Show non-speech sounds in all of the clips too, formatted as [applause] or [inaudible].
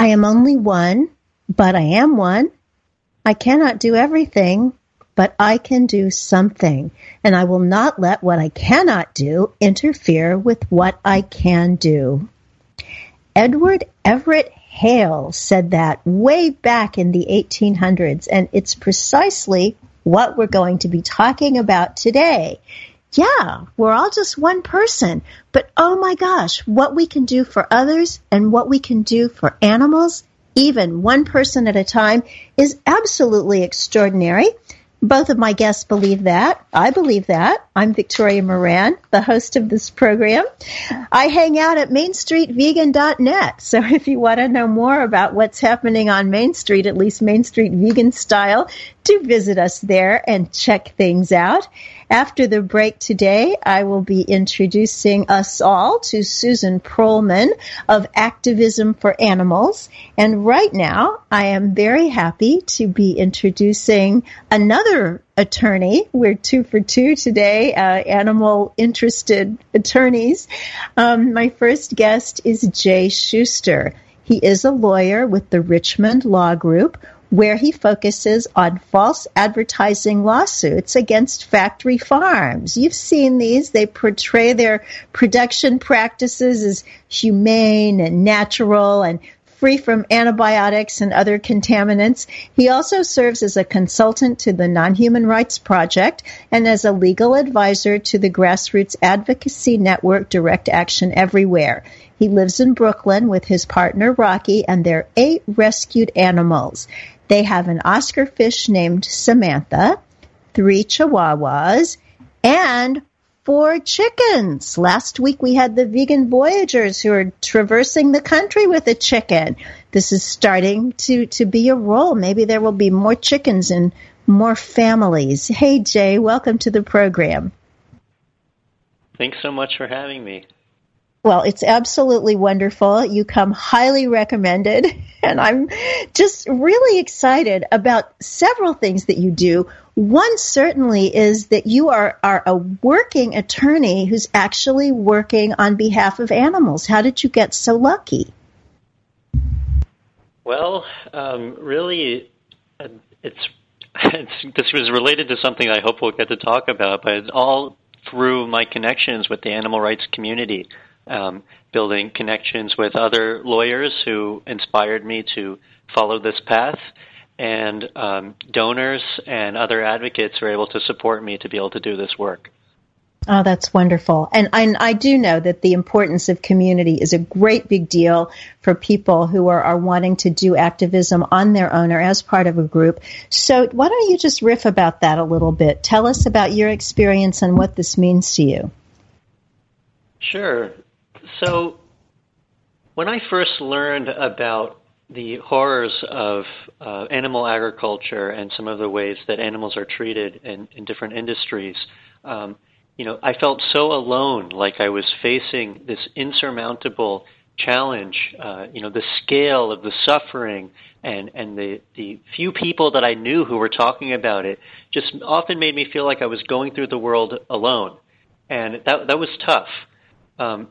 I am only one, but I am one. I cannot do everything, but I can do something. And I will not let what I cannot do interfere with what I can do. Edward Everett Hale said that way back in the 1800s, and it's precisely what we're going to be talking about today yeah, we're all just one person, but oh my gosh, what we can do for others and what we can do for animals, even one person at a time, is absolutely extraordinary. Both of my guests believe that. I believe that. I'm Victoria Moran, the host of this program. I hang out at MainStreetVegan.net. So if you want to know more about what's happening on Main Street, at least Main Street Vegan style, do visit us there and check things out. After the break today, I will be introducing us all to Susan Prolman of Activism for Animals. And right now, I am very happy to be introducing another attorney. We're two for two today, uh, animal interested attorneys. Um, my first guest is Jay Shooster. He is a lawyer with the Richman Law Group, where he focuses on false advertising lawsuits against factory farms. You've seen these. They portray their production practices as humane and natural and free from antibiotics and other contaminants. He also serves as a consultant to the Non-Human Rights Project and as a legal advisor to the grassroots advocacy network Direct Action Everywhere. He lives in Brooklyn with his partner Rocky and their eight rescued animals. They have an Oscar fish named Samantha, three chihuahuas, and four chickens. Last week we had the vegan voyagers who are traversing the country with a chicken. This is starting to, to be a role. Maybe there will be more chickens and more families. Hey, Jay, welcome to the program. Thanks so much for having me. Well, it's absolutely wonderful. You come highly recommended, [laughs] and I'm just really excited about several things that you do. One certainly is that you are, are a working attorney who's actually working on behalf of animals. How did you get so lucky? Well, um, really, uh, it's, [laughs] it's this was related to something I hope we'll get to talk about, but it's all through my connections with the animal rights community um, building connections with other lawyers who inspired me to follow this path. and um, donors and other advocates were able to support me to be able to do this work. Oh, that's wonderful. And, and I do know that the importance of community is a great big deal for people who are, are wanting to do activism on their own or as part of a group. So why don't you just riff about that a little bit? Tell us about your experience and what this means to you. Sure. So when I first learned about the horrors of uh, animal agriculture and some of the ways that animals are treated in, in different industries, um, you know, I felt so alone, like I was facing this insurmountable challenge. Uh, you know, the scale of the suffering and and the the few people that I knew who were talking about it just often made me feel like I was going through the world alone, and that that was tough. Um,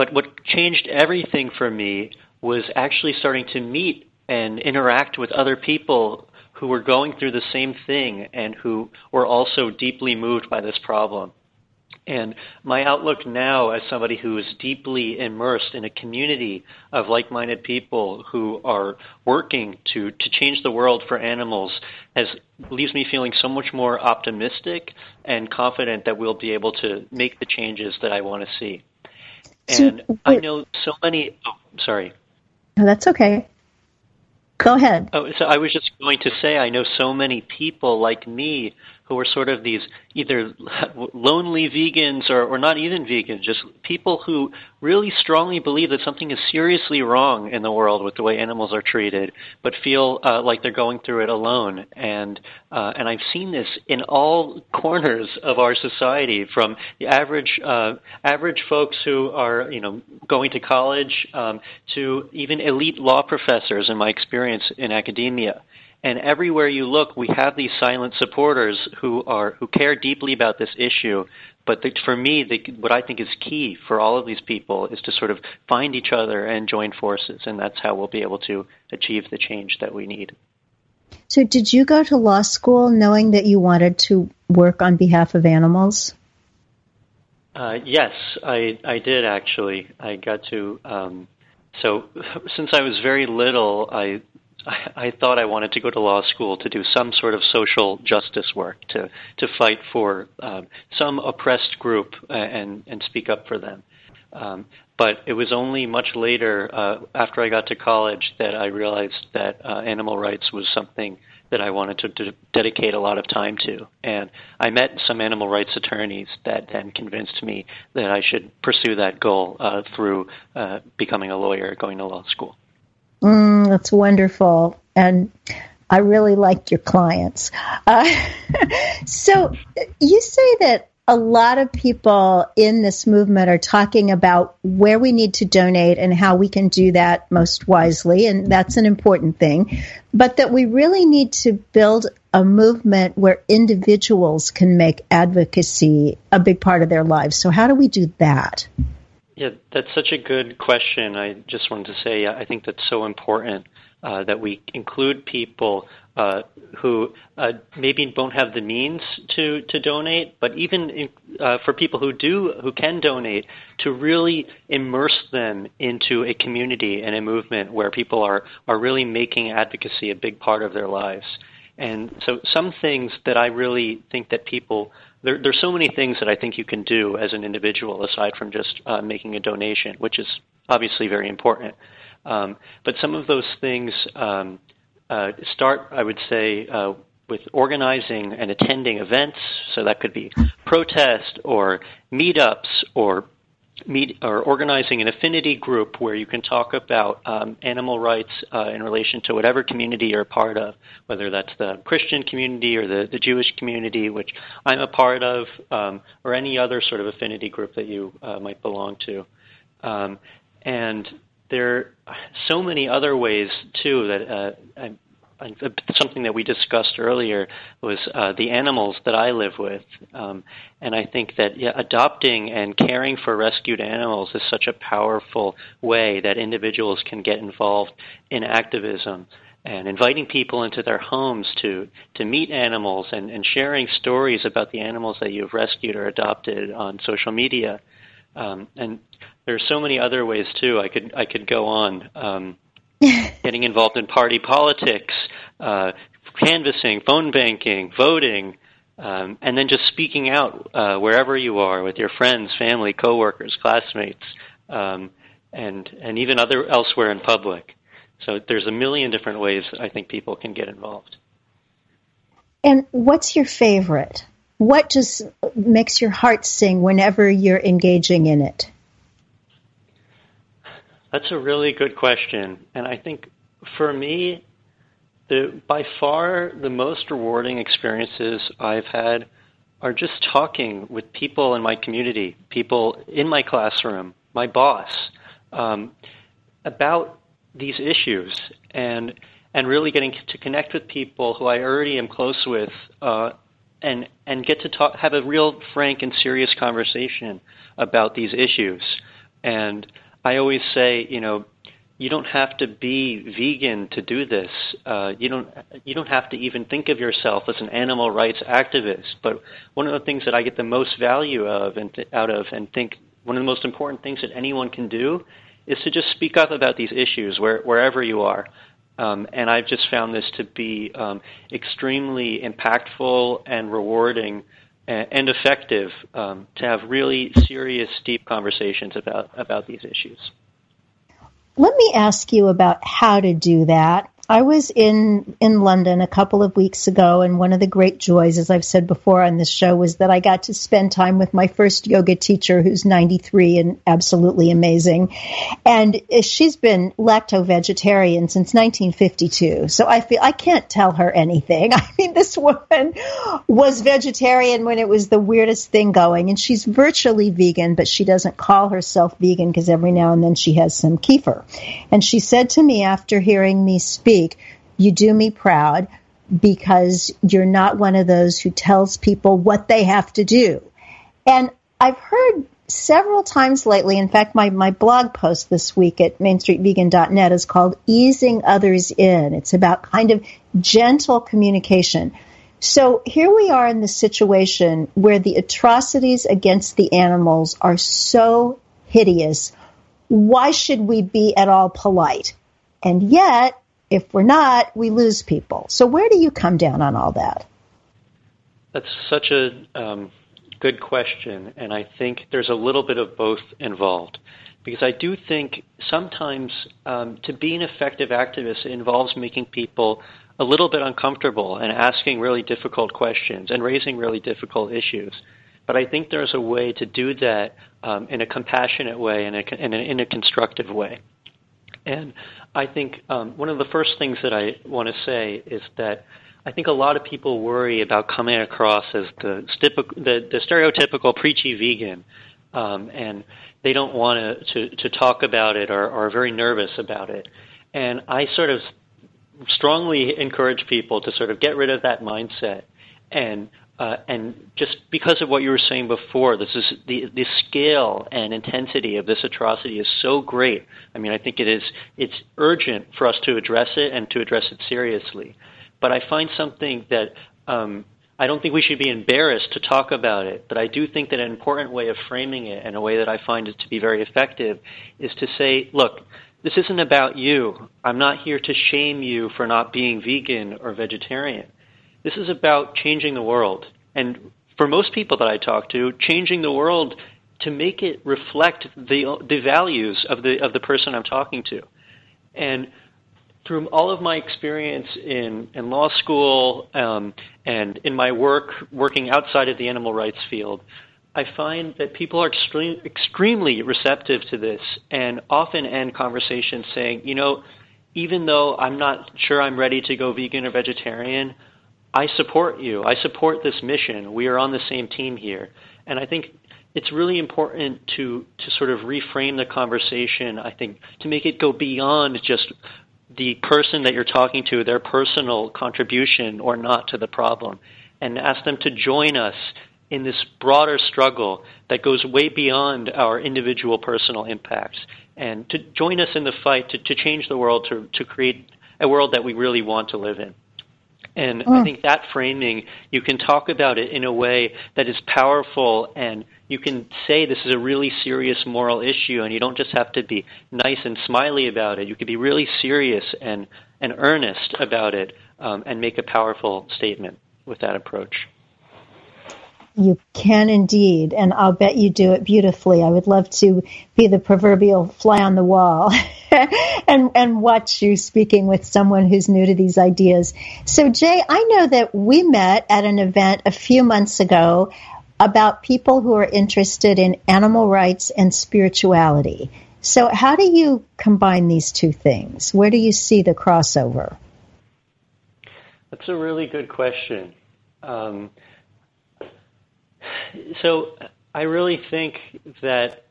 but what changed everything for me was actually starting to meet and interact with other people who were going through the same thing and who were also deeply moved by this problem. And my outlook now, as somebody who is deeply immersed in a community of like minded people who are working to, to change the world for animals, has, leaves me feeling so much more optimistic and confident that we'll be able to make the changes that I want to see. And I know so many. Oh, sorry. No, that's okay. Go ahead. Oh, so I was just going to say, I know so many people like me who are sort of these either [laughs] lonely vegans or, or not even vegans, just people who really strongly believe that something is seriously wrong in the world with the way animals are treated, but feel uh, like they're going through it alone. And uh, and I've seen this in all corners of our society, from the average uh, average folks who are you know going to college um, to even elite law professors. In my experience in academia. And everywhere you look, we have these silent supporters who are who care deeply about this issue. But the, for me, the, what I think is key for all of these people is to sort of find each other and join forces, and that's how we'll be able to achieve the change that we need. So, did you go to law school knowing that you wanted to work on behalf of animals? Uh, yes, I I did actually. I got to. Um, so, [laughs] since I was very little, I I, I thought I wanted to go to law school to do some sort of social justice work, to to fight for um, some oppressed group uh, and and speak up for them. Um, but it was only much later, uh, after I got to college, that I realized that uh, animal rights was something that I wanted to de- dedicate a lot of time to. And I met some animal rights attorneys that then convinced me that I should pursue that goal uh, through uh, becoming a lawyer, going to law school. Mm, that's wonderful. And I really liked your clients. Uh, [laughs] so you say that a lot of people in this movement are talking about where we need to donate and how we can do that most wisely, and that's an important thing. But that we really need to build a movement where individuals can make advocacy a big part of their lives. So, how do we do that? Yeah, that's such a good question. I just wanted to say I think that's so important uh, that we include people uh, who uh, maybe don't have the means to, to donate, but even in, uh, for people who do who can donate, to really immerse them into a community and a movement where people are are really making advocacy a big part of their lives. And so, some things that I really think that people there, there's so many things that I think you can do as an individual aside from just uh, making a donation, which is obviously very important. Um, but some of those things um, uh, start, I would say, uh, with organizing and attending events. So that could be protest or meetups or meet or organizing an affinity group where you can talk about um, animal rights uh, in relation to whatever community you're a part of, whether that's the Christian community or the, the Jewish community, which I'm a part of, um, or any other sort of affinity group that you uh, might belong to. Um, and there are so many other ways too that uh, something that we discussed earlier was uh, the animals that I live with, um, and I think that yeah, adopting and caring for rescued animals is such a powerful way that individuals can get involved in activism and inviting people into their homes to to meet animals and, and sharing stories about the animals that you've rescued or adopted on social media. Um, and are so many other ways too. I could I could go on. Um, [laughs] getting involved in party politics, uh, canvassing, phone banking, voting, um, and then just speaking out uh, wherever you are with your friends, family, coworkers, classmates, um, and and even other elsewhere in public. So there's a million different ways I think people can get involved. And what's your favorite? What just makes your heart sing whenever you're engaging in it? That's a really good question. And I think for me, the, by far the most rewarding experiences I've had are just talking with people in my community, people in my classroom, my boss, um, about these issues and and really getting to connect with people who I already am close with, uh, and and get to talk, have a real frank and serious conversation about these issues. And I always say, you know, you don't have to be vegan to do this. Uh, you don't you don't have to even think of yourself as an animal rights activist. But one of the things that I get the most value of and th- out of, and think one of the most important things that anyone can do, is to just speak up about these issues where, wherever you are. Um, and I've just found this to be um, extremely impactful and rewarding and, effective um, to have really serious, deep conversations about, about these issues. Let me ask you about how to do that. I was in in London a couple of weeks ago, and one of the great joys, as I've said before on this show, was that I got to spend time with my first yoga teacher, who's 93 and absolutely amazing, and she's been lacto vegetarian since 1952. So I feel I can't tell her anything. [laughs] I mean, this woman was vegetarian when it was the weirdest thing going, and she's virtually vegan, but she doesn't call herself vegan because every now and then she has some kefir. And she said to me after hearing me speak you do me proud because you're not one of those who tells people what they have to do. And I've heard several times lately, in fact, my, my blog post this week at mainstreetvegan.net is called Easing Others In. It's about kind of gentle communication. So here we are in the situation where the atrocities against the animals are so hideous. Why should we be at all polite? And yet, if we're not, we lose people. So where do you come down on all that? That's such a um, good question, and I think there's a little bit of both involved. Because I do think sometimes um, to be an effective activist involves making people a little bit uncomfortable and asking really difficult questions and raising really difficult issues. But I think there's a way to do that um, in a compassionate way and in, in a constructive way. And I think um, one of the first things that I want to say is that I think a lot of people worry about coming across as the, the, the stereotypical preachy vegan, um, and they don't want to, to talk about it or, or are very nervous about it. And I sort of strongly encourage people to sort of get rid of that mindset and uh, and just because of what you were saying before, this is the the scale and intensity of this atrocity is so great. I mean, I think it is it's urgent for us to address it and to address it seriously. But I find something that um, I don't think we should be embarrassed to talk about it. But I do think that an important way of framing it, and a way that I find it to be very effective, is to say, look. This isn't about you. I'm not here to shame you for not being vegan or vegetarian this is about changing the world. And for most people that I talk to, changing the world to make it reflect the, the values of the, of the person I'm talking to. And through all of my experience in, in law school um, and in my work working outside of the animal rights field, I find that people are extreme, extremely receptive to this and often end conversations saying, you know, even though I'm not sure I'm ready to go vegan or vegetarian, I support you. I support this mission. We are on the same team here. And I think it's really important to, to sort of reframe the conversation, I think, to make it go beyond just the person that you're talking to, their personal contribution or not to the problem, and ask them to join us in this broader struggle that goes way beyond our individual personal impacts, and to join us in the fight to, to change the world, to, to create a world that we really want to live in. And mm. I think that framing, you can talk about it in a way that is powerful and you can say this is a really serious moral issue and you don't just have to be nice and smiley about it. You can be really serious and, and earnest about it um, and make a powerful statement with that approach. You can indeed, and I'll bet you do it beautifully. I would love to be the proverbial fly on the wall [laughs] and and watch you speaking with someone who's new to these ideas. So Jay, I know that we met at an event a few months ago about people who are interested in animal rights and spirituality. So how do you combine these two things? Where do you see the crossover? That's a really good question. Um, so I really think that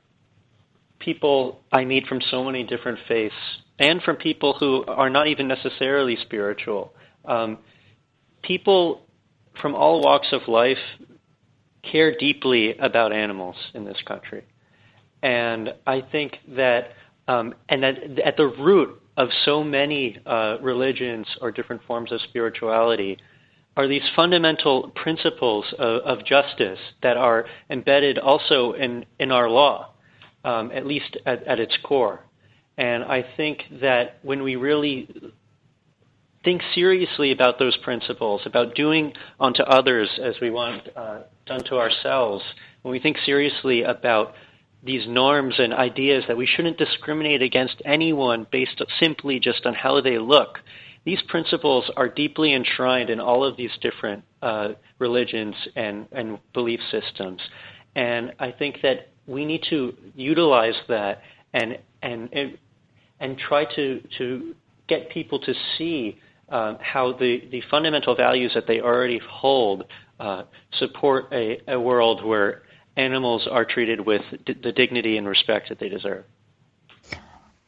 people I meet from so many different faiths and from people who are not even necessarily spiritual, um, people from all walks of life care deeply about animals in this country. And I think that, um, and that at the root of so many uh, religions or different forms of spirituality are these fundamental principles of, of justice that are embedded also in, in our law, um, at least at, at its core. And I think that when we really think seriously about those principles, about doing unto others as we want uh, done to ourselves, when we think seriously about these norms and ideas that we shouldn't discriminate against anyone based simply just on how they look, these principles are deeply enshrined in all of these different uh, religions and, and belief systems. And I think that we need to utilize that and, and, and, and try to, to get people to see um, how the, the fundamental values that they already hold uh, support a, a world where animals are treated with d- the dignity and respect that they deserve.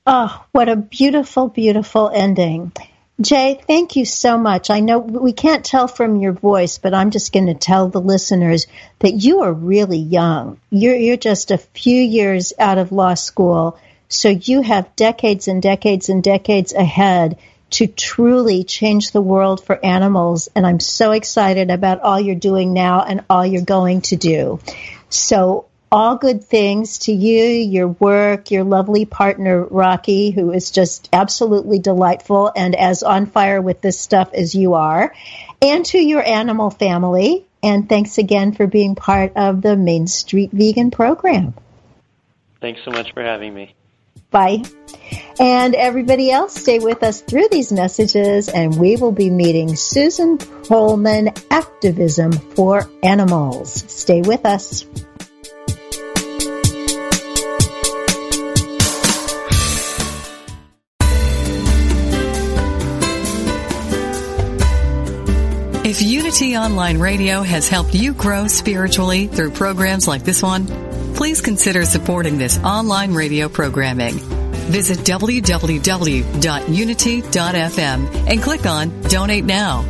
Oh, what a beautiful, beautiful ending. Jay, thank you so much. I know we can't tell from your voice, but I'm just going to tell the listeners that you are really young. You're, you're just a few years out of law school, so you have decades and decades and decades ahead to truly change the world for animals. And I'm so excited about all you're doing now and all you're going to do. So all good things to you, your work, your lovely partner, Rocky, who is just absolutely delightful and as on fire with this stuff as you are, and to your animal family. And thanks again for being part of the Main Street Vegan program. Thanks so much for having me. Bye. And everybody else, stay with us through these messages, and we will be meeting Susan Prolman, Activism for Animals. Stay with us. If Unity Online Radio has helped you grow spiritually through programs like this one, please consider supporting this online radio programming. Visit www.unity.fm and click on Donate Now.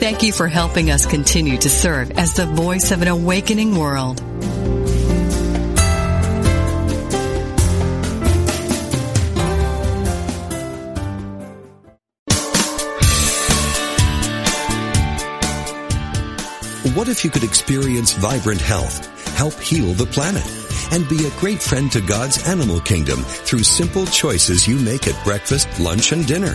Thank you for helping us continue to serve as the voice of an awakening world. What if you could experience vibrant health, help heal the planet, and be a great friend to God's animal kingdom through simple choices you make at breakfast, lunch, and dinner?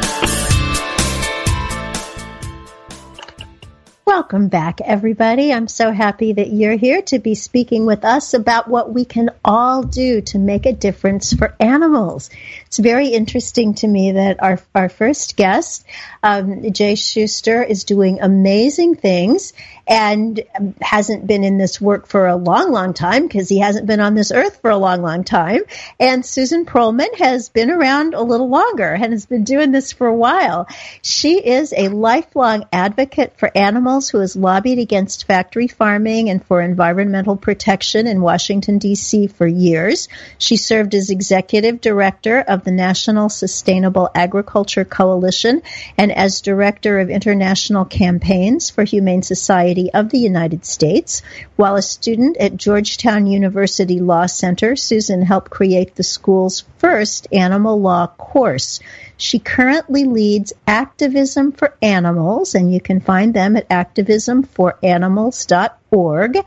Welcome back, everybody. I'm so happy that you're here to be speaking with us about what we can all do to make a difference for animals. It's very interesting to me that our, our first guest, um, Jay Shooster, is doing amazing things and hasn't been in this work for a long, long time because he hasn't been on this earth for a long, long time. And Susan Prolman has been around a little longer and has been doing this for a while. She is a lifelong advocate for animals who has lobbied against factory farming and for environmental protection in Washington, D.C. for years. She served as executive director of the National Sustainable Agriculture Coalition and as director of international campaigns for Humane Society Of the United States. While a student at Georgetown University Law Center, Susan helped create the school's first animal law course. She currently leads Activism for Animals, and you can find them at activismforanimals.org.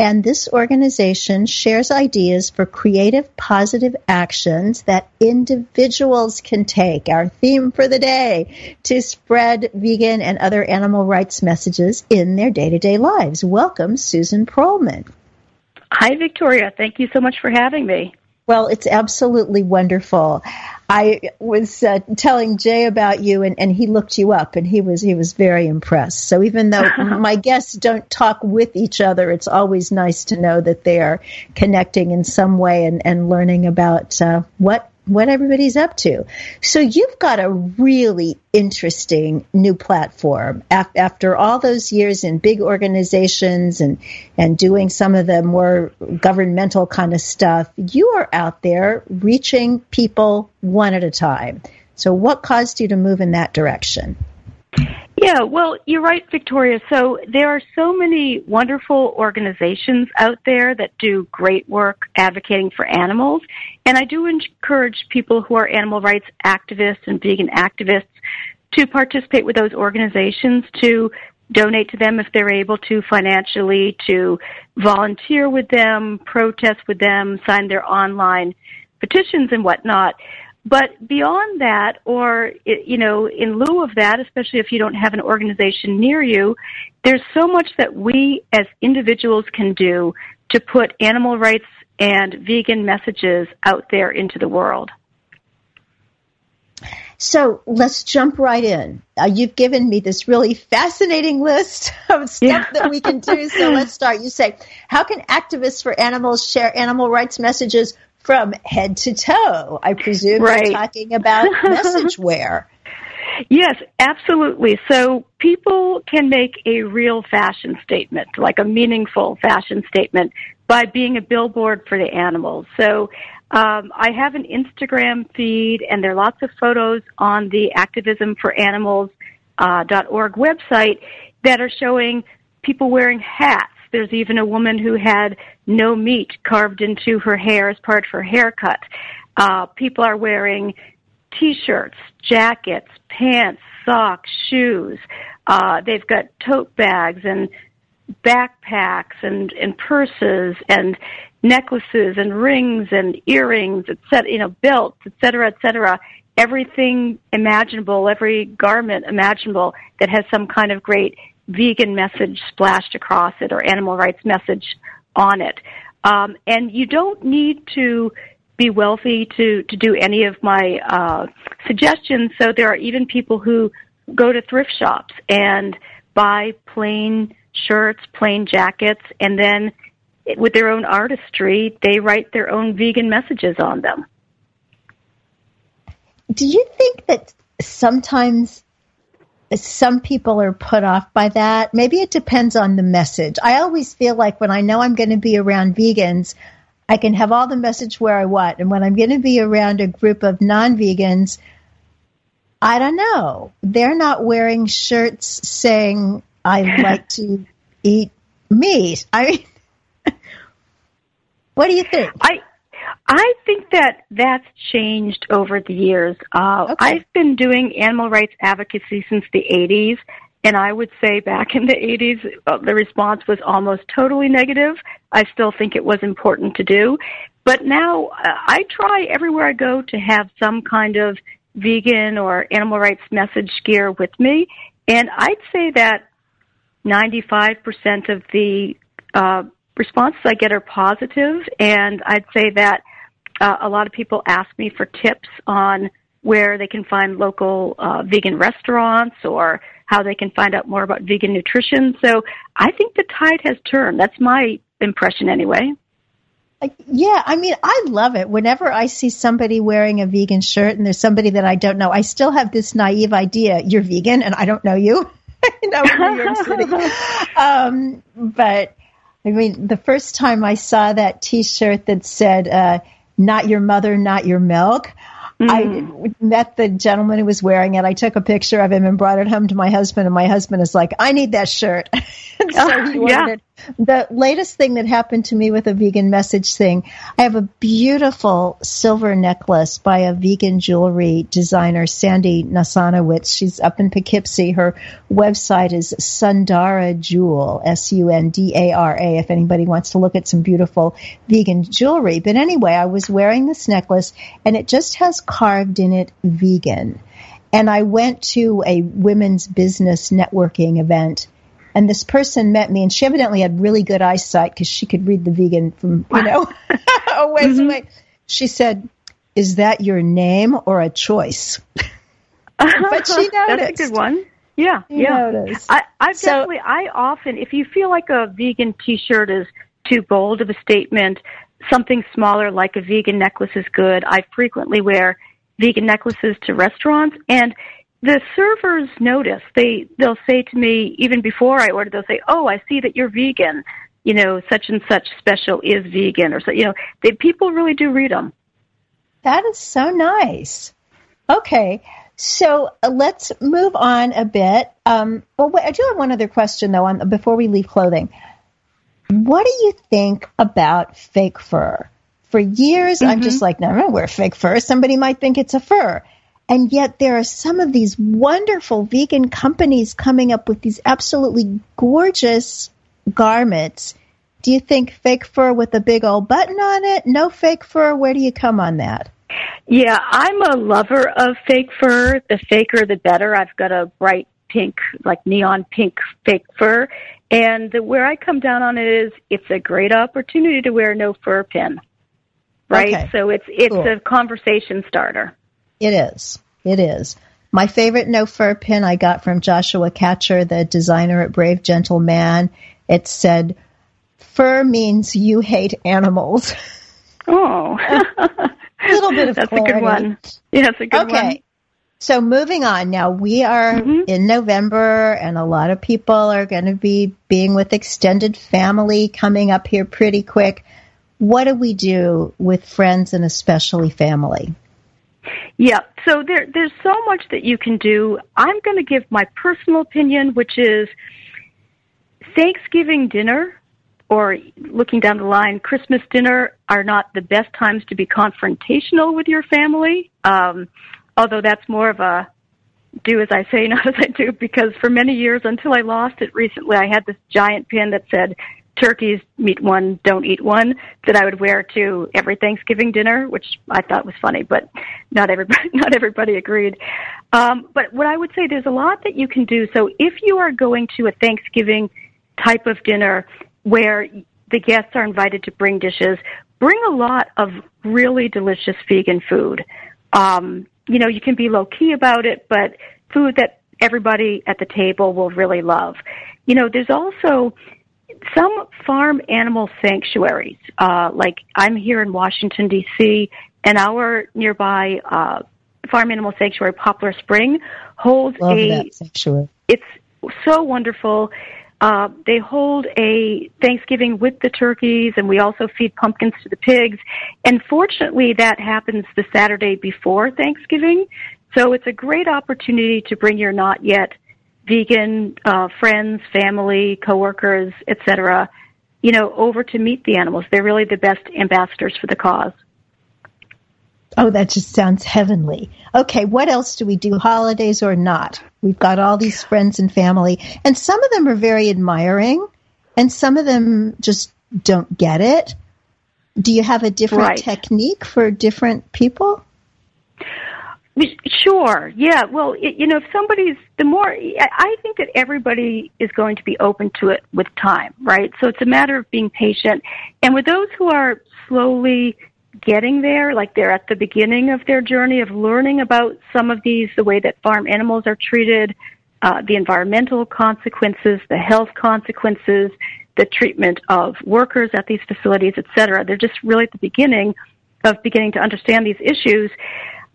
And this organization shares ideas for creative, positive actions that individuals can take, our theme for the day, to spread vegan and other animal rights messages in their day to day lives. Welcome, Susan Prolman. Hi, Victoria. Thank you so much for having me. Well, it's absolutely wonderful. I was uh, telling Jay about you, and, and he looked you up, and he was he was very impressed. So even though [laughs] my guests don't talk with each other, it's always nice to know that they are connecting in some way and, and learning about uh, what what everybody's up to. So you've got a really interesting new platform after all those years in big organizations and and doing some of the more governmental kind of stuff. You are out there reaching people one at a time. So what caused you to move in that direction? Yeah, well, you're right, Victoria. So there are so many wonderful organizations out there that do great work advocating for animals. And I do encourage people who are animal rights activists and vegan activists to participate with those organizations, to donate to them if they're able to financially, to volunteer with them, protest with them, sign their online petitions and whatnot. But beyond that, or, you know, in lieu of that, especially if you don't have an organization near you, there's so much that we as individuals can do to put animal rights and vegan messages out there into the world. So let's jump right in. Uh, you've given me this really fascinating list [laughs] of stuff yeah. that we can do. So let's start. You say, how can activists for animals share animal rights messages from head to toe. I presume right. you're talking about [laughs] message wear. Yes, absolutely. So people can make a real fashion statement, like a meaningful fashion statement, by being a billboard for the animals. So um, I have an Instagram feed, and there are lots of photos on the Activism for Animals uh, .org website that are showing people wearing hats there's even a woman who had no meat carved into her hair as part of her haircut. Uh, people are wearing t-shirts, jackets, pants, socks, shoes. Uh, they've got tote bags and backpacks and, and purses and necklaces and rings and earrings, etc., you know, belts, et cetera, et cetera. Everything imaginable, every garment imaginable that has some kind of great vegan message splashed across it or animal rights message on it. Um, and you don't need to be wealthy to, to do any of my uh, suggestions. So there are even people who go to thrift shops and buy plain shirts, plain jackets, and then with their own artistry, they write their own vegan messages on them. Do you think that sometimes some people are put off by that? Maybe it depends on the message. I always feel like when I know I'm going to be around vegans, I can have all the message wear I want. And when I'm going to be around a group of non vegans, I don't know. They're not wearing shirts saying, I like to eat meat. I mean, [laughs] what do you think? I I think that that's changed over the years. Uh, okay. I've been doing animal rights advocacy since the 80s, and I would say back in the 80s, uh, the response was almost totally negative. I still think it was important to do. But now uh, I try everywhere I go to have some kind of vegan or animal rights message gear with me. And I'd say that 95% of the uh, responses I get are positive, and I'd say that uh, a lot of people ask me for tips on where they can find local uh, vegan restaurants or how they can find out more about vegan nutrition. So I think the tide has turned. That's my impression anyway. Yeah, I mean, I love it. Whenever I see somebody wearing a vegan shirt and there's somebody that I don't know, I still have this naive idea you're vegan and I don't know you. [laughs] you know, in New York City. [laughs] Um, but I mean, the first time I saw that T-shirt that said uh, "Not your mother, not your milk," Mm. I met the gentleman who was wearing it. I took a picture of him and brought it home to my husband, and my husband is like, "I need that shirt." [laughs] so he ordered yeah. it. The latest thing that happened to me with a vegan message thing, I have a beautiful silver necklace by a vegan jewelry designer, Sandy Nasanowitz. She's up in Poughkeepsie. Her website is Sundara Jewel, S-U-N-D-A-R-A, if anybody wants to look at some beautiful vegan jewelry. But anyway, I was wearing this necklace, and it just has carved in it vegan. And I went to a women's business networking event and this person met me and she evidently had really good eyesight because she could read the vegan from, you know, [laughs] a ways mm-hmm. away. She said, is that your name or a choice? [laughs] but she noticed. That's a good one. Yeah, she yeah. Noticed. I, I so, definitely, I often, if you feel like a vegan T-shirt is too bold of a statement, something smaller like a vegan necklace is good. I frequently wear vegan necklaces to restaurants, and the servers notice. They they'll say to me even before I order, they'll say, "Oh, I see that you're vegan. You know, such and such special is vegan." Or so you know, they people really do read them. That is so nice. Okay, so uh, let's move on a bit. Um, well, wait, I do have one other question though. On before we leave clothing, what do you think about fake fur? For years, mm-hmm. I'm just like, no, I don't wear fake fur. Somebody might think it's a fur. And yet there are some of these wonderful vegan companies coming up with these absolutely gorgeous garments. Do you think fake fur with a big old button on it? No fake fur? Where do you come on that? Yeah, I'm a lover of fake fur. The faker, the better. I've got a bright pink, like neon pink fake fur. And the, where I come down on it is it's a great opportunity to wear no fur pin. Right? Okay. So it's it's cool. a conversation starter. It is. It is. My favorite no fur pin I got from Joshua Katcher, the designer at Brave Gentleman. It said, "Fur means you hate animals." [laughs] Oh, a [laughs] little bit of that's clarity. a good one. Yeah, that's a good okay. one. Okay. So moving on now, we are mm-hmm. in November, and a lot of people are going to be being with extended family coming up here pretty quick. What do we do with friends and especially family? Yeah, so there, there's so much that you can do. I'm going to give my personal opinion, which is Thanksgiving dinner or looking down the line, Christmas dinner are not the best times to be confrontational with your family. Um, although that's more of a do as I say, [laughs] not as I do, because for many years until I lost it recently, I had this giant pin that said, turkeys, meet one, don't eat one, that I would wear to every Thanksgiving dinner, which I thought was funny, but not everybody [laughs] not everybody agreed. Um, but what I would say, there's a lot that you can do. So if you are going to a Thanksgiving type of dinner where the guests are invited to bring dishes, bring a lot of really delicious vegan food. Um, you know, you can be low key about it, but food that everybody at the table will really love. You know, there's also some farm animal sanctuaries. Uh, like I'm here in Washington D.C., and our nearby uh, farm animal sanctuary, Poplar Spring, holds Love a. That sanctuary. It's so wonderful. Uh, they hold a Thanksgiving with the turkeys, and we also feed pumpkins to the pigs. And fortunately, that happens the Saturday before Thanksgiving. So it's a great opportunity to bring your not yet vegan uh, friends, family, coworkers, etc. You know, over to meet the animals. They're really the best ambassadors for the cause. Oh, that just sounds heavenly. Okay, what else do we do, holidays or not? We've got all these friends and family, and some of them are very admiring, and some of them just don't get it. Do you have a different Right. technique for different people? Sure. Yeah. Well, it, you know, if somebody's the more, I think that everybody is going to be open to it with time, right? So it's a matter of being patient. And with those who are slowly getting there, like they're at the beginning of their journey of learning about some of these, the way that farm animals are treated, uh, the environmental consequences, the health consequences, the treatment of workers at these facilities, et cetera. They're just really at the beginning of beginning to understand these issues.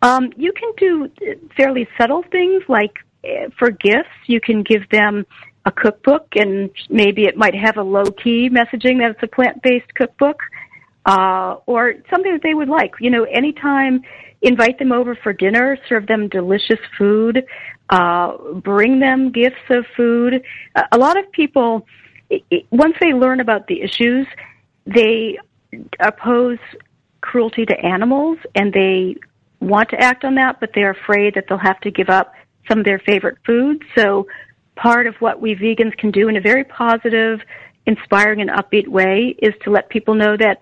Um, you can do fairly subtle things like eh, for gifts, you can give them a cookbook and maybe it might have a low key messaging that it's a plant based cookbook, uh, or something that they would like. You know, anytime invite them over for dinner, serve them delicious food, uh, bring them gifts of food. A lot of people, once they learn about the issues, they oppose cruelty to animals and they want to act on that, but they're afraid that they'll have to give up some of their favorite foods. So part of what we vegans can do in a very positive, inspiring and upbeat way is to let people know that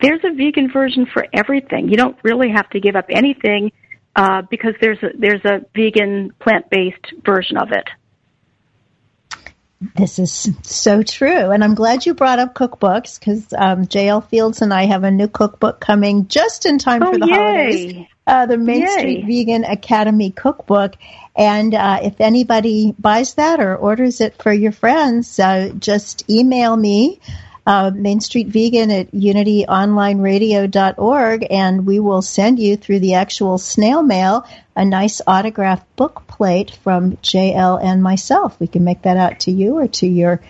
there's a vegan version for everything. You don't really have to give up anything uh, because there's a, there's a vegan plant-based version of it. This is so true. And I'm glad you brought up cookbooks because um, JL Fields and I have a new cookbook coming just in time Oh, for the yay. holidays. Uh, the Main Yay. Street Vegan Academy cookbook. And uh, if anybody buys that or orders it for your friends, uh, just email me, uh, Main Street Vegan at unityonlineradio.org, and we will send you through the actual snail mail a nice autographed book plate from JL and myself. We can make that out to you or to your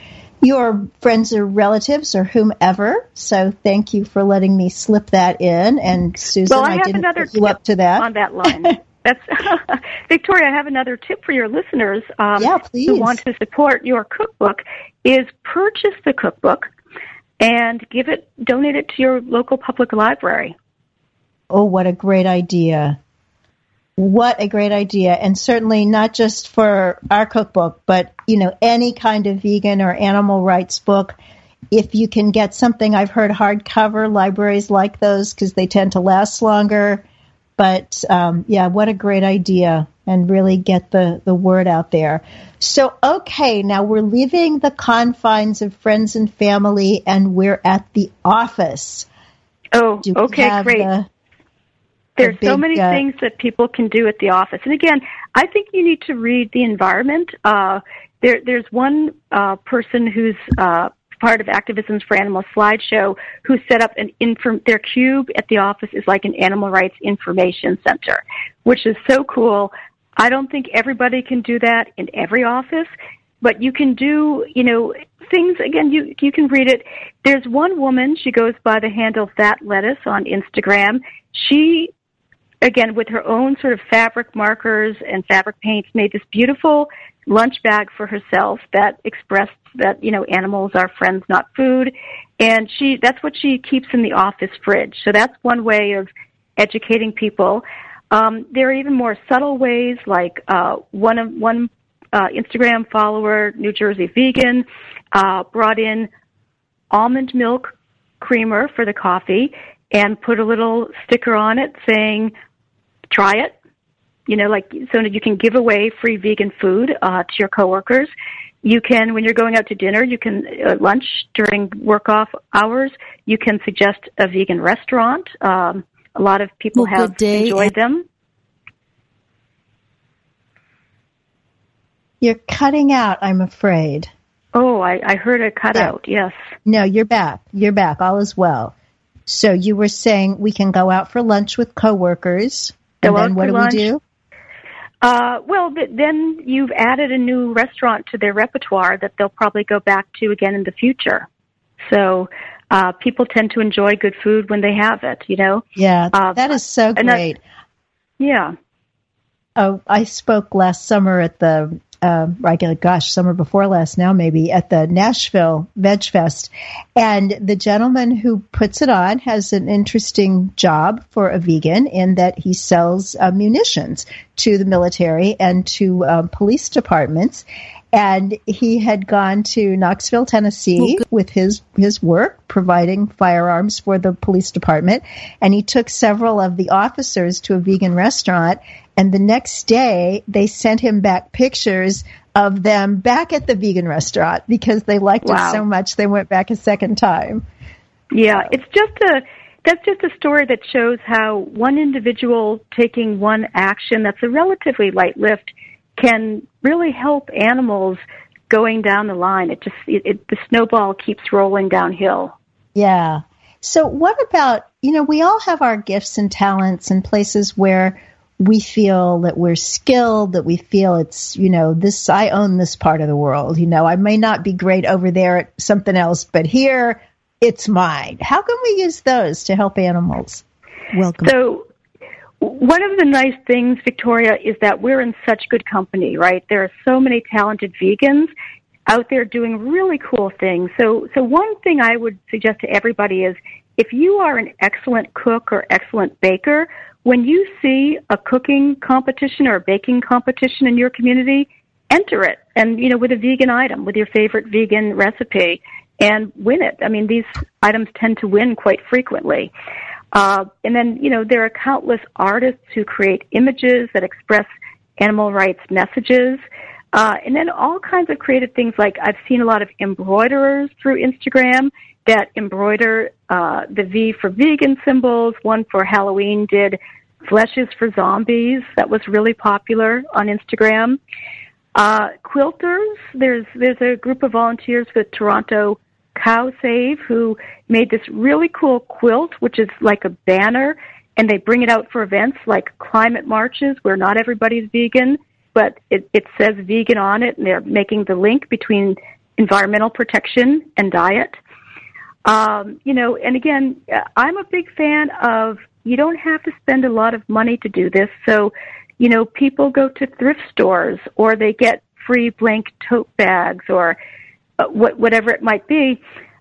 your friends or relatives or whomever. So thank you for letting me slip that in. And Susan, well, I, have didn't another you up to that. on that line. [laughs] That's [laughs] Victoria. I have another tip for your listeners um, Yeah, please. who want to support your cookbook. Is purchase the cookbook and give it, donate it to your local public library. Oh, what a great idea. What a great idea. And certainly not just for our cookbook, but, you know, any kind of vegan or animal rights book. If you can get something, I've heard hardcover libraries like those because they tend to last longer. But um, yeah, what a great idea and really get the, the word out there. So, okay, now we're leaving the confines of friends and family and we're at the office. Oh, okay, great. the- There's the so many uh, things that people can do at the office. And again, I think you need to read the environment. Uh, there, there's one uh, person who's uh, part of Activisms for Animals slideshow who set up an inform. Their cube at the office is like an animal rights information center, which is so cool. I don't think everybody can do that in every office, but you can do, you know, things again. You you can read it. There's one woman. She goes by the handle That Lettuce on Instagram. She again with her own sort of fabric markers and fabric paints made this beautiful lunch bag for herself that expressed that you know animals are friends not food and she that's what she keeps in the office fridge so that's one way of educating people um, there are even more subtle ways like uh, one of one uh, instagram follower new jersey vegan uh, brought in almond milk creamer for the coffee and put a little sticker on it saying, try it. You know, like, so that you can give away free vegan food, uh, to your coworkers. You can, when you're going out to dinner, you can, uh, lunch during work off hours, you can suggest a vegan restaurant. Um, a lot of people well, have enjoyed them. You're cutting out, I'm afraid. Oh, I, I heard a cutout, yeah. yes. No, you're back. You're back. All is well. So you were saying we can go out for lunch with coworkers. Go and then what do lunch. we do? Uh, well, then you've added a new restaurant to their repertoire that they'll probably go back to again in the future. So uh, people tend to enjoy good food when they have it, you know? Yeah, uh, that is so great. yeah. Oh, I spoke last summer at the um, I guess, gosh, summer before last now, maybe at the Nashville Veg Fest. And the gentleman who puts it on has an interesting job for a vegan in that he sells uh, munitions to the military and to uh, police departments and he had gone to Knoxville, Tennessee oh, with his his work providing firearms for the police department and he took several of the officers to a vegan restaurant and the next day they sent him back pictures of them back at the vegan restaurant because they liked wow. it so much they went back a second time. Yeah, it's just a that's just a story that shows how one individual taking one action that's a relatively light lift can really help animals going down the line. It just it, it, the snowball keeps rolling downhill. Yeah. So what about you know we all have our gifts and talents and places where we feel that we're skilled, that we feel it's, you know, this, I own this part of the world. You know, I may not be great over there at something else, but here it's mine. How can we use those to help animals? Welcome. So, one of the nice things, Victoria, is that we're in such good company, right? There are so many talented vegans out there doing really cool things. So, so one thing I would suggest to everybody is if you are an excellent cook or excellent baker, when you see a cooking competition or a baking competition in your community, enter it and, you know, with a vegan item, with your favorite vegan recipe and win it. I mean, these items tend to win quite frequently. Uh, and then, you know, there are countless artists who create images that express animal rights messages. Uh, and then all kinds of creative things like I've seen a lot of embroiderers through Instagram that embroider uh, the V for vegan symbols. One for Halloween did Flesh for Zombies. That was really popular on Instagram. Uh, quilters, there's, there's a group of volunteers with Toronto Cow Save who made this really cool quilt, which is like a banner, and they bring it out for events like climate marches where not everybody's vegan, but it, it says vegan on it, and they're making the link between environmental protection and diet. Um, you know, and again, I'm a big fan of you don't have to spend a lot of money to do this. So, you know, people go to thrift stores or they get free blank tote bags or uh, what, whatever it might be,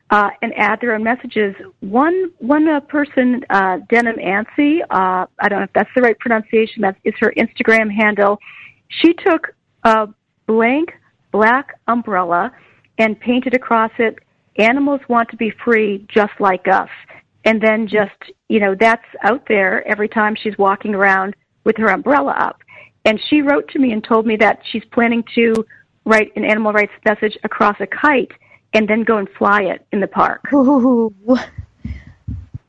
uh, and add their own messages. One one uh, person, uh, Denim Ansi, uh, I don't know if that's the right pronunciation. That is her Instagram handle. She took a blank black umbrella and painted across it, "Animals want to be free, just like us." And then just you know that's out there every time she's walking around with her umbrella up. And she wrote to me and told me that she's planning to write an animal rights message across a kite and then go and fly it in the park. Ooh.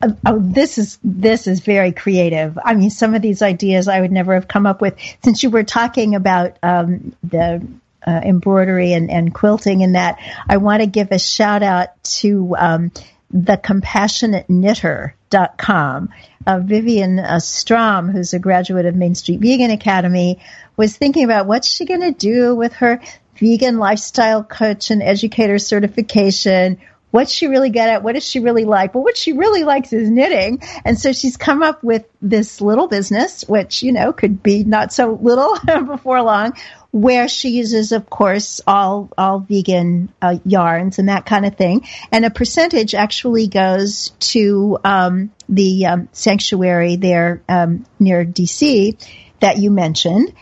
Oh, oh, this is this is very creative. I mean, some of these ideas I would never have come up with. Since you were talking about um, the uh, embroidery and, and quilting and that, I want to give a shout out to um, the compassionate knitter.com. Uh, Vivian uh, Strom, who's a graduate of Main Street Vegan Academy, was thinking about what's she going to do with her vegan lifestyle coach and educator certification. What's she really good at? What does she really like? Well, what she really likes is knitting. And so she's come up with this little business, which, you know, could be not so little [laughs] before long, where she uses, of course, all, all vegan uh, yarns and that kind of thing. And a percentage actually goes to, um, the, um, sanctuary there, um, near DC that you mentioned.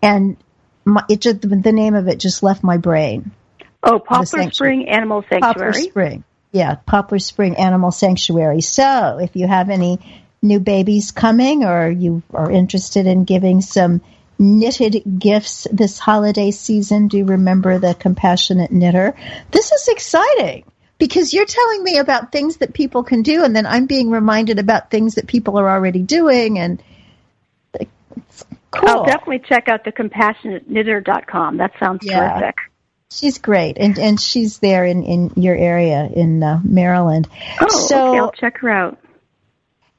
And my, it just, the name of it just left my brain. Oh, Poplar Spring Animal Sanctuary. Poplar Spring. Yeah, Poplar Spring Animal Sanctuary. So if you have any new babies coming or you are interested in giving some knitted gifts this holiday season, do remember the Compassionate Knitter. This is exciting because you're telling me about things that people can do and then I'm being reminded about things that people are already doing and it's cool. I'll definitely check out the compassionateknitter.com. That sounds yeah. terrific. She's great, and and she's there in in your area in uh, Maryland. Oh, so, okay, I'll check her out.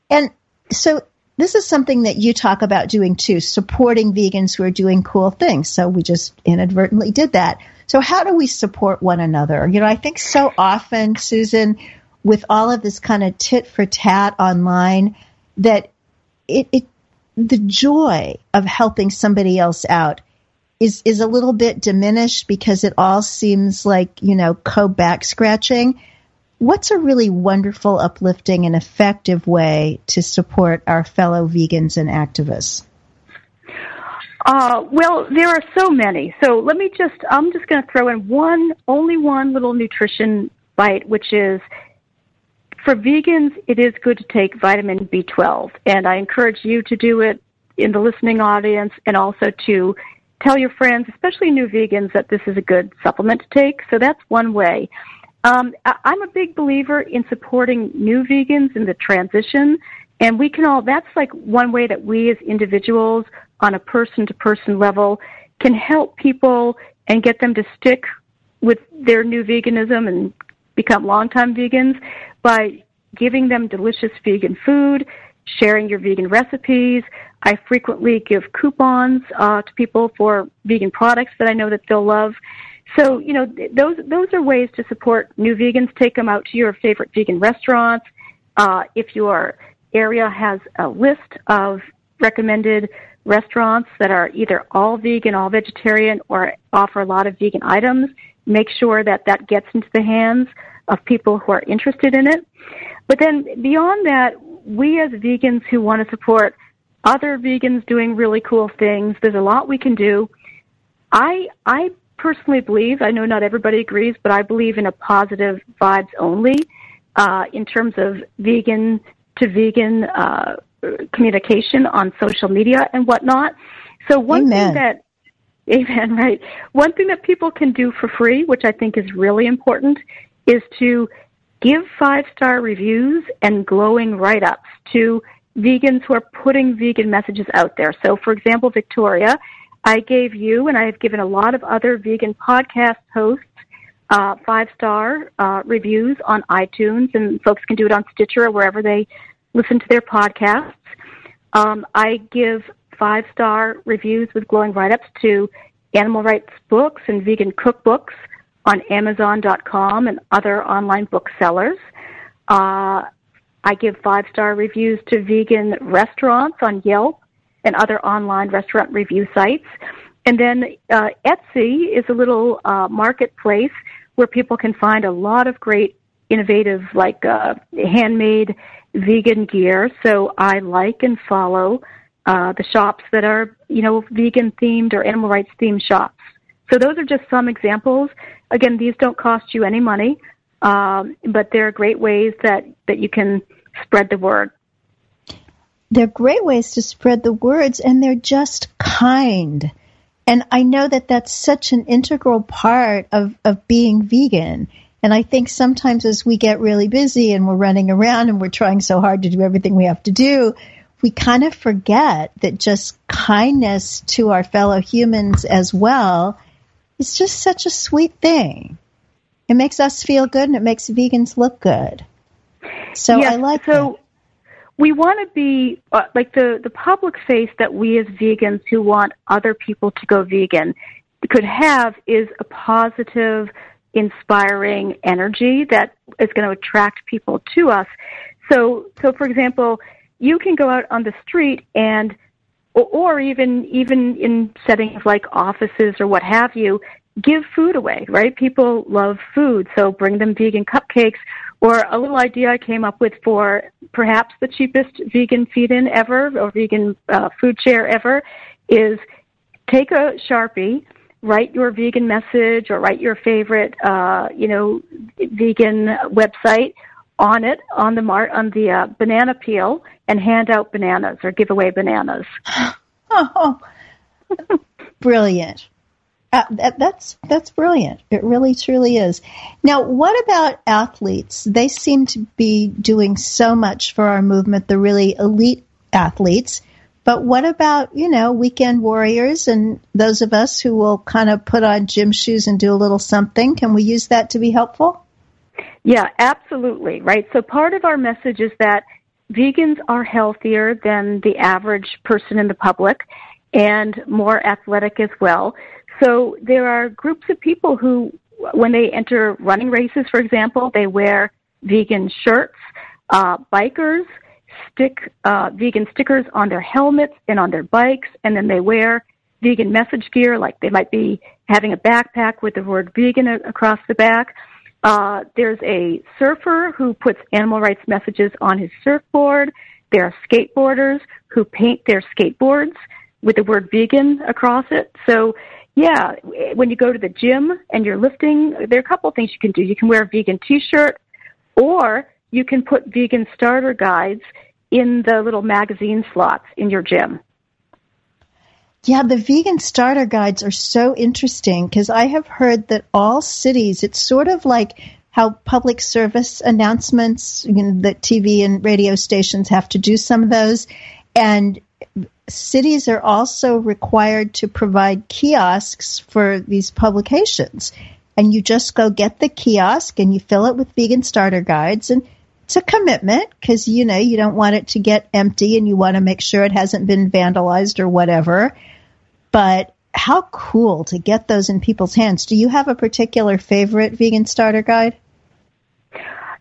And so this is something that you talk about doing too, supporting vegans who are doing cool things. So we just inadvertently did that. So how do we support one another? You know, I think so often, Susan, with all of this kind of tit for tat online, that it, it the joy of helping somebody else out is is a little bit diminished because it all seems like you know co back scratching. What's a really wonderful, uplifting, and effective way to support our fellow vegans and activists? Uh, well, there are so many. So let me just, I'm just going to throw in one, only one little nutrition bite, which is for vegans, it is good to take vitamin B12. And I encourage you to do it in the listening audience and also to tell your friends, especially new vegans, that this is a good supplement to take. So that's one way. Um, I'm a big believer in supporting new vegans in the transition, and we can all. That's like one way that we as individuals, on a person-to-person level, can help people and get them to stick with their new veganism and become longtime vegans by giving them delicious vegan food, sharing your vegan recipes. I frequently give coupons uh, to people for vegan products that I know that they'll love. So, you know, those those are ways to support new vegans. Take them out to your favorite vegan restaurants. Uh, if your area has a list of recommended restaurants that are either all vegan, all vegetarian, or offer a lot of vegan items, make sure that that gets into the hands of people who are interested in it. But then beyond that, we as vegans who want to support other vegans doing really cool things, there's a lot we can do. I I personally believe, I know not everybody agrees, but I believe in a positive vibes only uh, in terms of vegan to vegan uh, communication on social media and whatnot. So one Amen. thing that [laughs] Amen, right. One thing that people can do for free, which I think is really important, is to give five star reviews and glowing write ups to vegans who are putting vegan messages out there. So, for example, Victoria, I gave you, and I have given a lot of other vegan podcast hosts, uh, five star uh, reviews on iTunes, and folks can do it on Stitcher or wherever they listen to their podcasts. Um, I give five star reviews with glowing write ups to animal rights books and vegan cookbooks on Amazon.com and other online booksellers. Uh, I give five star reviews to vegan restaurants on Yelp and other online restaurant review sites. And then uh, Etsy is a little uh, marketplace where people can find a lot of great innovative, like uh, handmade vegan gear. So I like and follow uh, the shops that are, you know, vegan themed or animal rights themed shops. So those are just some examples. Again, these don't cost you any money, um, but they're great ways that, that you can spread the word. They're great ways to spread the words, and they're just kind. And I know that that's such an integral part of, of being vegan. And I think sometimes as we get really busy and we're running around and we're trying so hard to do everything we have to do, we kind of forget that just kindness to our fellow humans as well is just such a sweet thing. It makes us feel good and it makes vegans look good. So yes, I like so we want to be uh, like the the public face that we as vegans who want other people to go vegan could have is a positive inspiring energy that is going to attract people to us so so for example you can go out on the street and or, or even even in settings like offices or what have you give food away right? People love food so bring them vegan cupcakes. Or a little idea I came up with for perhaps the cheapest vegan feed-in ever or vegan uh, food share ever is take a sharpie write your vegan message or write your favorite, uh, you know, vegan website on it on the mar- on the uh, banana peel and hand out bananas or give away bananas. [laughs] oh, brilliant. Uh, that, that's that's brilliant. It really truly is. Now, what about athletes? They seem to be doing so much for our movement. The really elite athletes. But what about you know weekend warriors and those of us who will kind of put on gym shoes and do a little something? Can we use that to be helpful? Yeah, absolutely. Right. So part of our message is that vegans are healthier than the average person in the public and more athletic as well. So there are groups of people who, when they enter running races, for example, they wear vegan shirts. Uh, bikers stick uh, vegan stickers on their helmets and on their bikes, and then they wear vegan message gear, like they might be having a backpack with the word vegan across the back. Uh, there's a surfer who puts animal rights messages on his surfboard. There are skateboarders who paint their skateboards with the word vegan across it. So yeah, when you go to the gym and you're lifting, there are a couple of things you can do. You can wear a vegan t-shirt or you can put vegan starter guides in the little magazine slots in your gym. Yeah, the vegan starter guides are so interesting because I have heard that all cities, it's sort of like how public service announcements, you know, that TV and radio stations have to do some of those. And cities are also required to provide kiosks for these publications. And you just go get the kiosk and you fill it with vegan starter guides. And it's a commitment because, you know, you don't want it to get empty and you want to make sure it hasn't been vandalized or whatever. But how cool to get those in people's hands. Do you have a particular favorite vegan starter guide?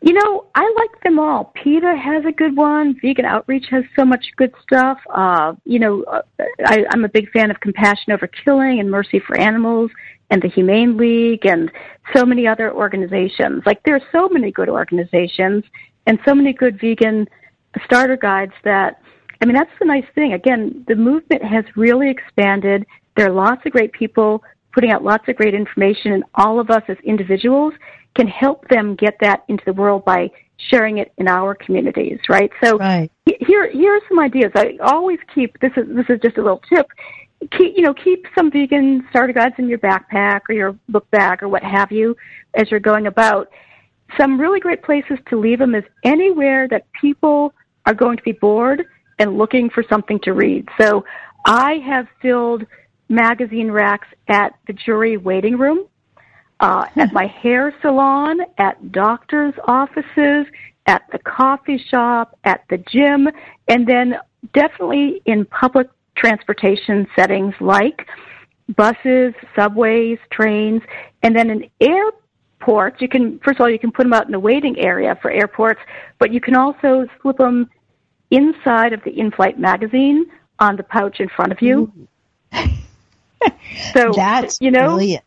You know, I like them all. PETA has a good one. Vegan Outreach has so much good stuff. Uh, you know, uh, I, I'm a big fan of Compassion Over Killing and Mercy for Animals and the Humane League and so many other organizations. Like there are so many good organizations and so many good vegan starter guides that I mean that's the nice thing. Again, the movement has really expanded. There are lots of great people putting out lots of great information and all of us as individuals can help them get that into the world by sharing it in our communities, right? So right. here here are some ideas. I always keep this is this is just a little tip. Keep you know keep some vegan starter guides in your backpack or your book bag or what have you as you're going about. Some really great places to leave them is anywhere that people are going to be bored and looking for something to read. So I have filled magazine racks at the jury waiting room uh, at my [laughs] hair salon, at doctor's offices, at the coffee shop, at the gym, and then definitely in public transportation settings like buses, subways, trains, and then in airports. You can first of all you can put them out in the waiting area for airports, but you can also slip them inside of the in-flight magazine on the pouch in front of you. [laughs] so that's you know brilliant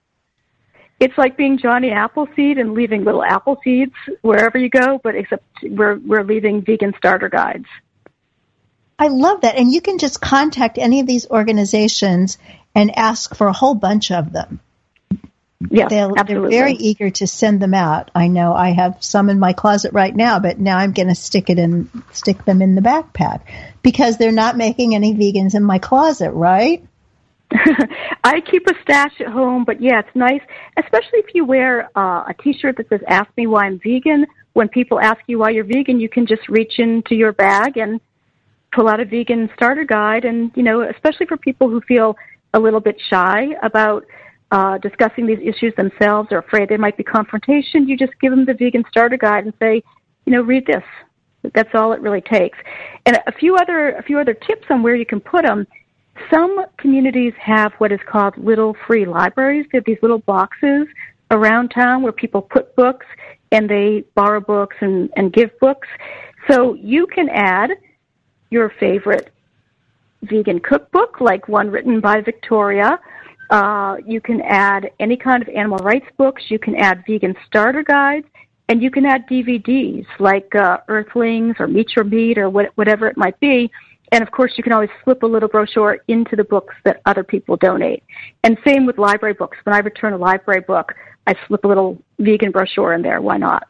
it's like being Johnny Appleseed and leaving little apple seeds wherever you go, but except we're we're leaving vegan starter guides. I love that, and you can just contact any of these organizations and ask for a whole bunch of them. Yeah, They'll, absolutely. They're very eager to send them out. I know I have some in my closet right now, but now I'm going to stick it in, stick them in the backpack because they're not making any vegans in my closet, right? [laughs] I keep a stash at home, but yeah, it's nice, especially if you wear uh, a T-shirt that says "Ask me why I'm vegan." When people ask you why you're vegan, you can just reach into your bag and pull out a vegan starter guide. And you know, especially for people who feel a little bit shy about uh, discussing these issues themselves or afraid there might be confrontation, you just give them the vegan starter guide and say, you know, read this. That's all it really takes. And a few other a few other tips on where you can put them some communities have what is called little free libraries. They have these little boxes around town where people put books and they borrow books and, and give books. So you can add your favorite vegan cookbook, like one written by Victoria. Uh, you can add any kind of animal rights books. You can add vegan starter guides. And you can add DVDs like uh, Earthlings or Meet Your Meat or what, whatever it might be and of course, you can always slip a little brochure into the books that other people donate. And same with library books. When I return a library book, I slip a little vegan brochure in there. Why not?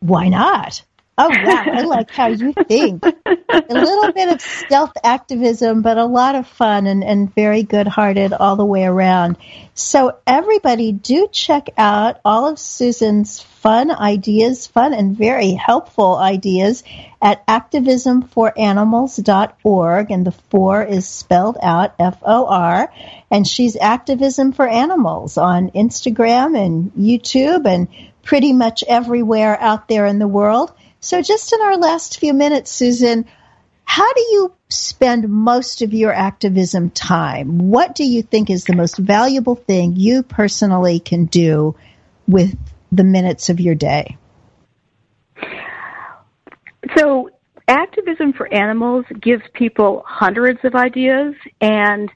Why not? Oh wow, I like how you think. [laughs] a little bit of stealth activism, but a lot of fun and, and very good hearted all the way around. So everybody do check out all of Susan's fun ideas, fun and very helpful ideas at activismforanimals.org and the four is spelled out F-O-R and she's activism for animals on Instagram and YouTube and pretty much everywhere out there in the world. So, just in our last few minutes, Susan, how do you spend most of your activism time? What do you think is the most valuable thing you personally can do with the minutes of your day? So, activism for animals gives people hundreds of ideas, and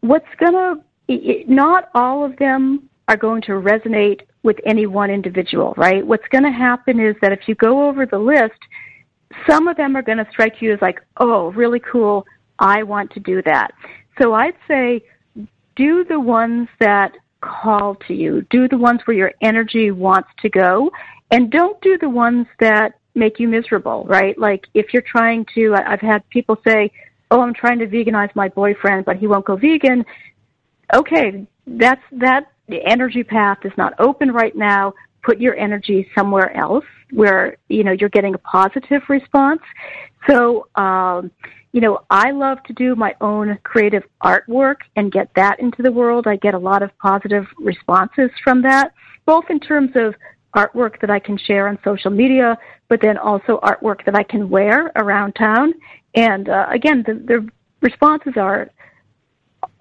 what's going to, not all of them are going to resonate with any one individual, right? What's going to happen is that if you go over the list, some of them are going to strike you as like, oh, really cool. I want to do that. So I'd say do the ones that call to you. Do the ones where your energy wants to go. And don't do the ones that make you miserable, right? Like if you're trying to, I've had people say, oh, I'm trying to veganize my boyfriend, but he won't go vegan. Okay, that's, that the energy path is not open right now. Put your energy somewhere else where, you know, you're getting a positive response. So, um, you know, I love to do my own creative artwork and get that into the world. I get a lot of positive responses from that, both in terms of artwork that I can share on social media, but then also artwork that I can wear around town. And uh, again, the, the responses are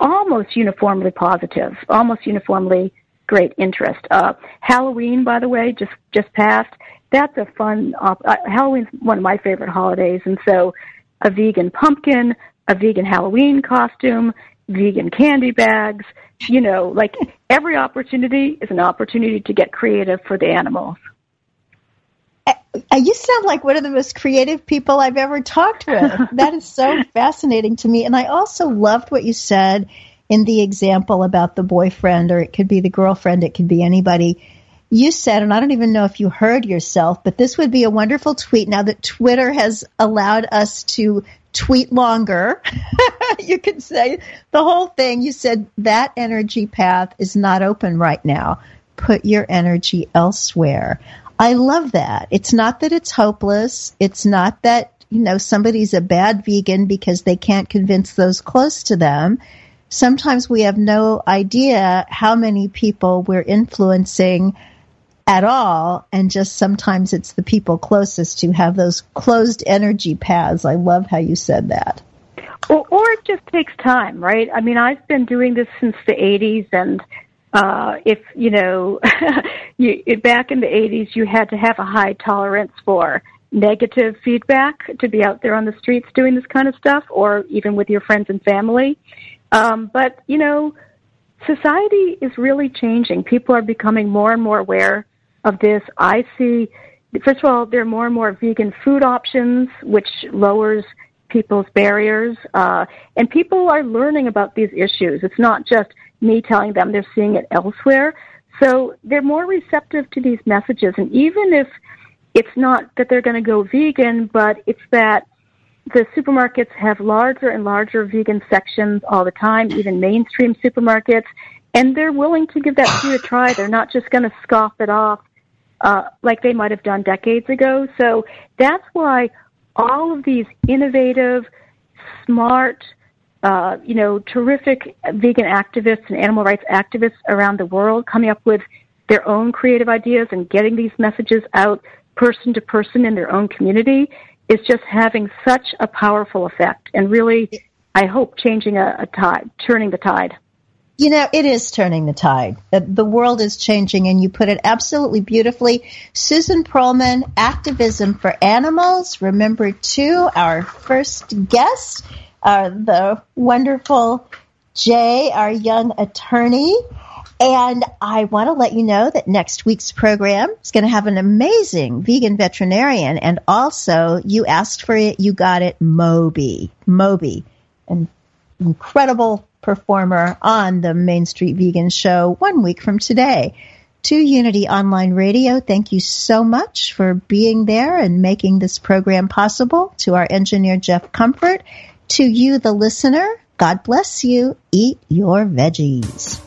almost uniformly positive, almost uniformly great interest. Uh, Halloween, by the way, just just passed. That's a fun. Uh, Halloween's one of my favorite holidays, and so a vegan pumpkin, a vegan Halloween costume, vegan candy bags. You know, like every opportunity is an opportunity to get creative for the animals. Uh, you sound like one of the most creative people I've ever talked with. [laughs] that is so fascinating to me. And I also loved what you said in the example about the boyfriend, or it could be the girlfriend, it could be anybody. You said, and I don't even know if you heard yourself, but this would be a wonderful tweet now that Twitter has allowed us to tweet longer. [laughs] you could say the whole thing. You said that energy path is not open right now. Put your energy elsewhere. I love that. It's not that it's hopeless. It's not that, you know, somebody's a bad vegan because they can't convince those close to them. Sometimes we have no idea how many people we're influencing at all. And just sometimes it's the people closest who have those closed energy paths. I love how you said that. Or, or it just takes time, right? I mean, I've been doing this since the 80s and uh, if you know, [laughs] you, back in the 80s, you had to have a high tolerance for negative feedback to be out there on the streets doing this kind of stuff, or even with your friends and family. Um, but you know, society is really changing. People are becoming more and more aware of this. I see, first of all, there are more and more vegan food options, which lowers people's barriers, uh, and people are learning about these issues. It's not just me telling them they're seeing it elsewhere. So they're more receptive to these messages. And even if it's not that they're going to go vegan, but it's that the supermarkets have larger and larger vegan sections all the time, even mainstream supermarkets, and they're willing to give that food a try. They're not just going to scoff it off uh, like they might have done decades ago. So that's why all of these innovative, smart, uh, you know, terrific vegan activists and animal rights activists around the world coming up with their own creative ideas and getting these messages out person to person in their own community is just having such a powerful effect and really, I hope, changing a, a tide, turning the tide. You know, it is turning the tide. The world is changing, and you put it absolutely beautifully. Susan Prolman, Activism for Animals. Remember, too, our first guest uh, the wonderful Jay, our young attorney. And I want to let you know that next week's program is going to have an amazing vegan veterinarian. And also, you asked for it, you got it, Moby. Moby, an incredible performer on the Main Street Vegan Show one week from today. To Unity Online Radio, thank you so much for being there and making this program possible. To our engineer, Jeff Comfort. To you, the listener, God bless you. Eat your veggies.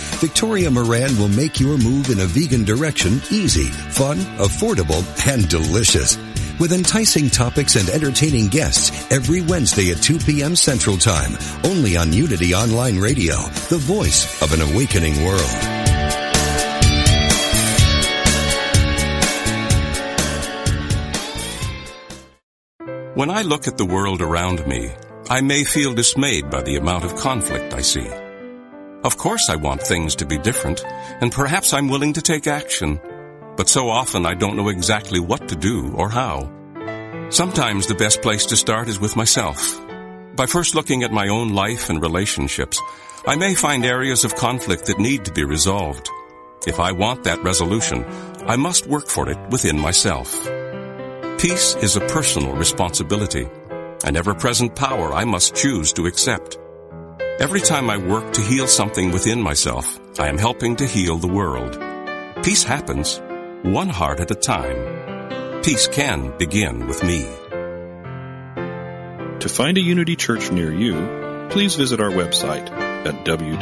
Victoria Moran will make your move in a vegan direction easy, fun, affordable, and delicious. With enticing topics and entertaining guests every Wednesday at 2 p.m. Central Time, only on Unity Online Radio, the voice of an awakening world. When I look at the world around me, I may feel dismayed by the amount of conflict I see. Of course I want things to be different, and perhaps I'm willing to take action, but so often I don't know exactly what to do or how. Sometimes the best place to start is with myself. By first looking at my own life and relationships, I may find areas of conflict that need to be resolved. If I want that resolution, I must work for it within myself. Peace is a personal responsibility, an ever-present power I must choose to accept. Every time I work to heal something within myself, I am helping to heal the world. Peace happens, one heart at a time. Peace can begin with me. To find a Unity Church near you, please visit our website at www.unity.org.